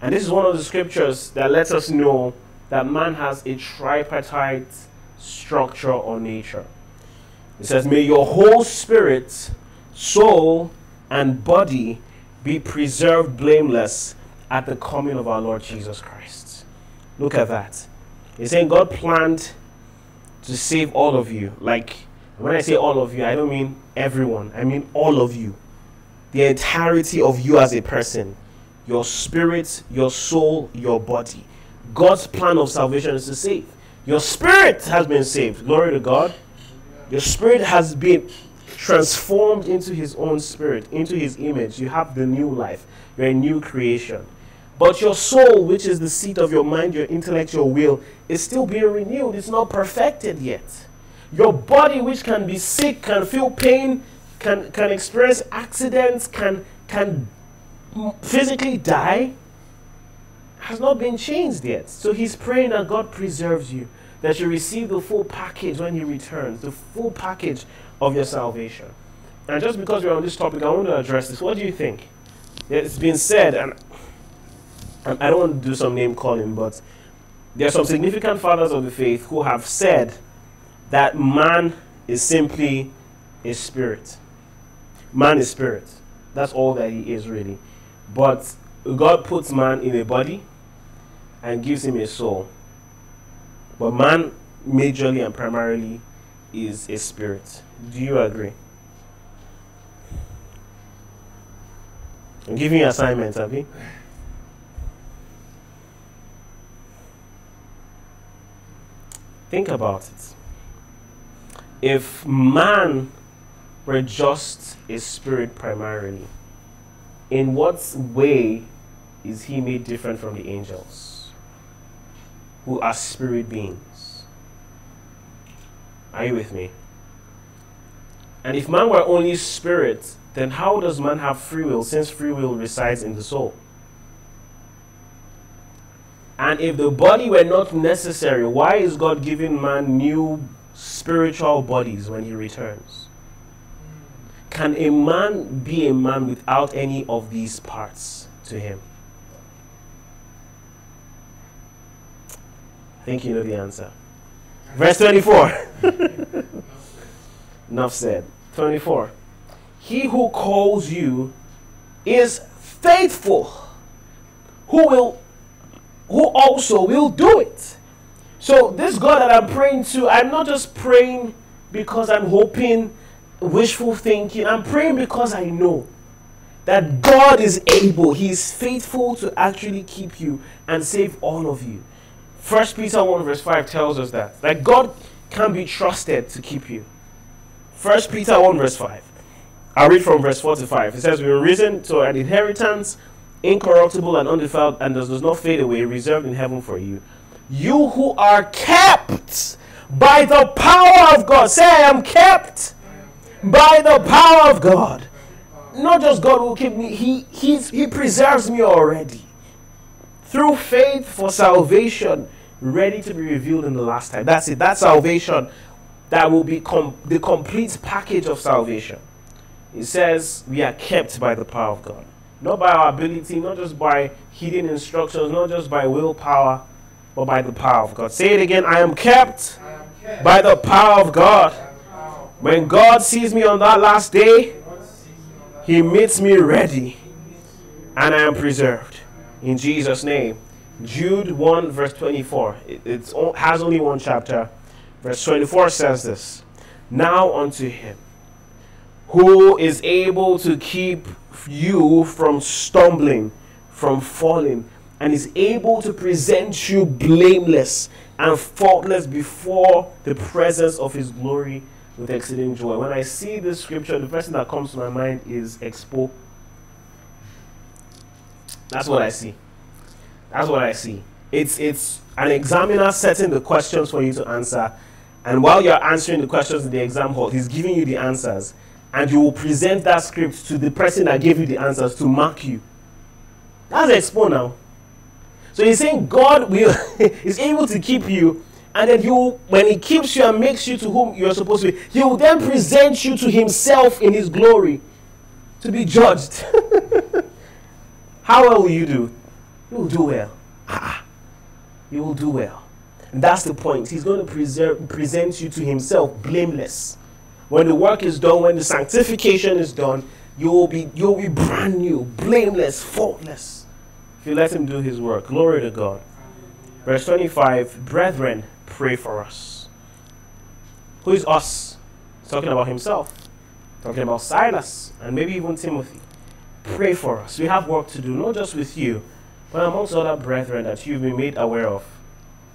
And this is one of the scriptures that lets us know that man has a tripartite structure or nature. It says, May your whole spirit, soul, and body be preserved blameless at the coming of our Lord Jesus Christ. Look at that. He's saying God planned to save all of you. Like, when I say all of you, I don't mean everyone, I mean all of you. The entirety of you as a person your spirit, your soul, your body. God's plan of salvation is to save. Your spirit has been saved. Glory to God. Your spirit has been transformed into his own spirit, into his image. You have the new life. You're a new creation. But your soul, which is the seat of your mind, your intellect, your will, is still being renewed. It's not perfected yet. Your body, which can be sick, can feel pain, can, can experience accidents, can, can physically die, has not been changed yet. So he's praying that God preserves you, that you receive the full package when he returns, the full package of your salvation. And just because we're on this topic, I want to address this. What do you think? It's been said, and I don't want to do some name calling, but there are some significant fathers of the faith who have said that man is simply a spirit. Man is spirit. That's all that he is, really. But God puts man in a body and gives him a soul. But man, majorly and primarily, is a spirit. Do you agree? I'm giving you assignments, Abby. Think about it. If man were just a spirit primarily, in what way is he made different from the angels, who are spirit beings? Are you with me? And if man were only spirit, then how does man have free will since free will resides in the soul? And if the body were not necessary, why is God giving man new spiritual bodies when he returns? Can a man be a man without any of these parts to him? I think you know the answer. Verse 24. Enough said. 24. He who calls you is faithful, who will who also will do it. So, this God that I'm praying to, I'm not just praying because I'm hoping, wishful thinking. I'm praying because I know that God is able, He is faithful to actually keep you and save all of you. First Peter 1 verse 5 tells us that. That God can be trusted to keep you. First Peter 1 verse 5. I'll read from verse 4 to 5. It says, We were risen to an inheritance incorruptible and undefiled, and does, does not fade away, reserved in heaven for you. You who are kept by the power of God. Say, I am kept by the power of God. Not just God will keep me, He, he's, he preserves me already. Through faith for salvation, ready to be revealed in the last time. That's it. That's salvation. That will be com- the complete package of salvation. It says we are kept by the power of God not by our ability, not just by hidden instructions, not just by willpower, but by the power of God. Say it again I am kept, I am kept by the power of God. When God sees me on that last day, He meets me ready, and I am preserved. In Jesus' name. Jude 1, verse 24. It has only one chapter. Verse 24 says this Now unto Him who is able to keep you from stumbling, from falling, and is able to present you blameless and faultless before the presence of his glory with exceeding joy. When I see this scripture, the first thing that comes to my mind is expo. That's what I see. That's what I see. It's it's an examiner setting the questions for you to answer, and while you're answering the questions in the exam hall, he's giving you the answers and you will present that script to the person that gave you the answers to mark you. That's expo now. So he's saying God will is able to keep you, and then you when he keeps you and makes you to whom you are supposed to be, he will then present you to himself in his glory to be judged. How well will you do? You will do well. Ah, you will do well. And that's the point. He's going to preserve, present you to himself blameless. When the work is done, when the sanctification is done, you will be you will be brand new, blameless, faultless. If you let him do his work. Glory to God. Verse 25, brethren, pray for us. Who is us? Talking about himself. Talking about Silas and maybe even Timothy. Pray for us. We have work to do, not just with you, but amongst other brethren that you've been made aware of.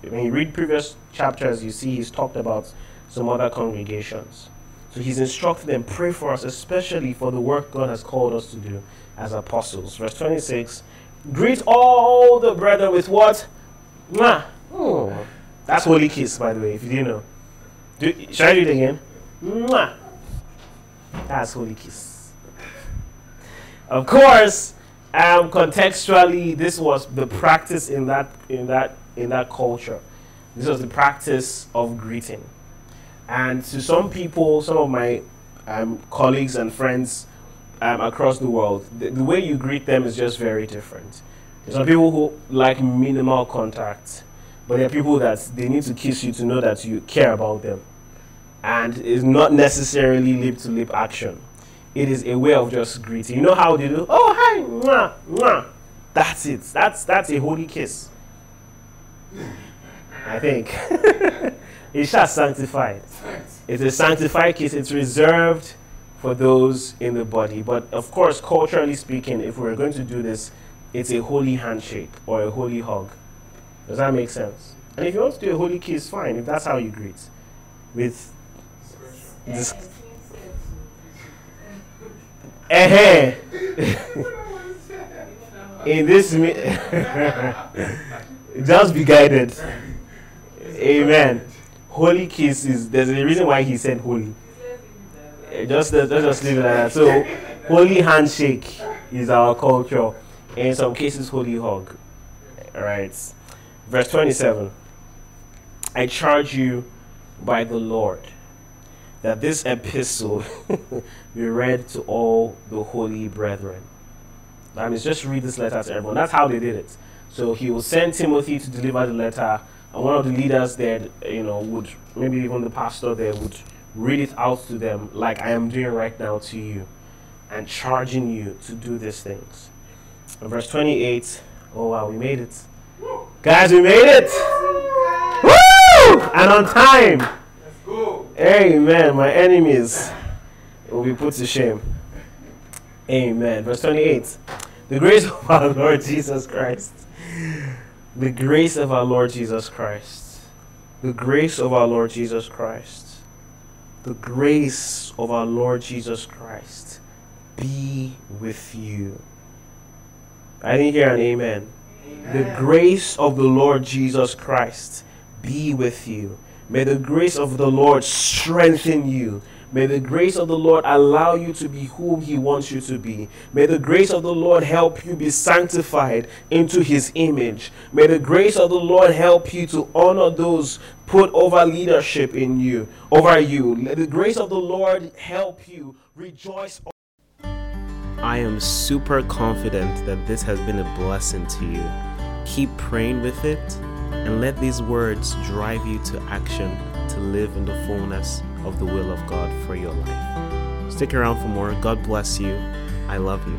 When you read previous chapters, you see he's talked about some other congregations. So he's instructed them, pray for us, especially for the work God has called us to do as apostles. Verse 26 Greet all the brethren with what? Mwah. That's holy kiss, by the way, if you didn't know. Do, should I do it again? Mwah. That's holy kiss. Of course, um, contextually, this was the practice in that in that in that culture. This was the practice of greeting, and to some people, some of my um, colleagues and friends um, across the world, the, the way you greet them is just very different. There's some people who like minimal contact, but there are people that they need to kiss you to know that you care about them, and it's not necessarily lip to lip action it is a way of just greeting. You know how they do? Oh, hi, mwah, mwah. That's it. That's that's a holy kiss. I think it's just sanctified. It's a sanctified kiss. It's reserved for those in the body. But of course, culturally speaking, if we're going to do this, it's a holy handshake or a holy hug. Does that make sense? And if you want to do a holy kiss, fine. If that's how you greet, with this Eh In this, mi- just be guided. Amen. Holy kiss is there's a reason why he said holy. Eh, Just let's just leave it like that. So, holy handshake is our culture. In some cases, holy hug. All right. Verse 27. I charge you by the Lord that this epistle be read to all the holy brethren. That means just read this letter to everyone. That's how they did it. So he will send Timothy to deliver the letter, and one of the leaders there, you know, would maybe even the pastor there would read it out to them, like I am doing right now to you, and charging you to do these things. And verse 28. Oh wow, we made it, guys! We made it! Woo! And on time. Amen. My enemies will be put to shame. Amen. Verse 28. The grace of our Lord Jesus Christ. The grace of our Lord Jesus Christ. The grace of our Lord Jesus Christ. The grace of our Lord Jesus Christ be with you. I didn't hear an The grace of the Lord Jesus Christ be with you. May the grace of the Lord strengthen you. May the grace of the Lord allow you to be whom He wants you to be. May the grace of the Lord help you be sanctified into His image. May the grace of the Lord help you to honor those put over leadership in you, over you. Let the grace of the Lord help you rejoice. I am super confident that this has been a blessing to you. Keep praying with it and let these words drive you to action to live in the fullness of the will of God for your life. Stick around for more. God bless you. I love you.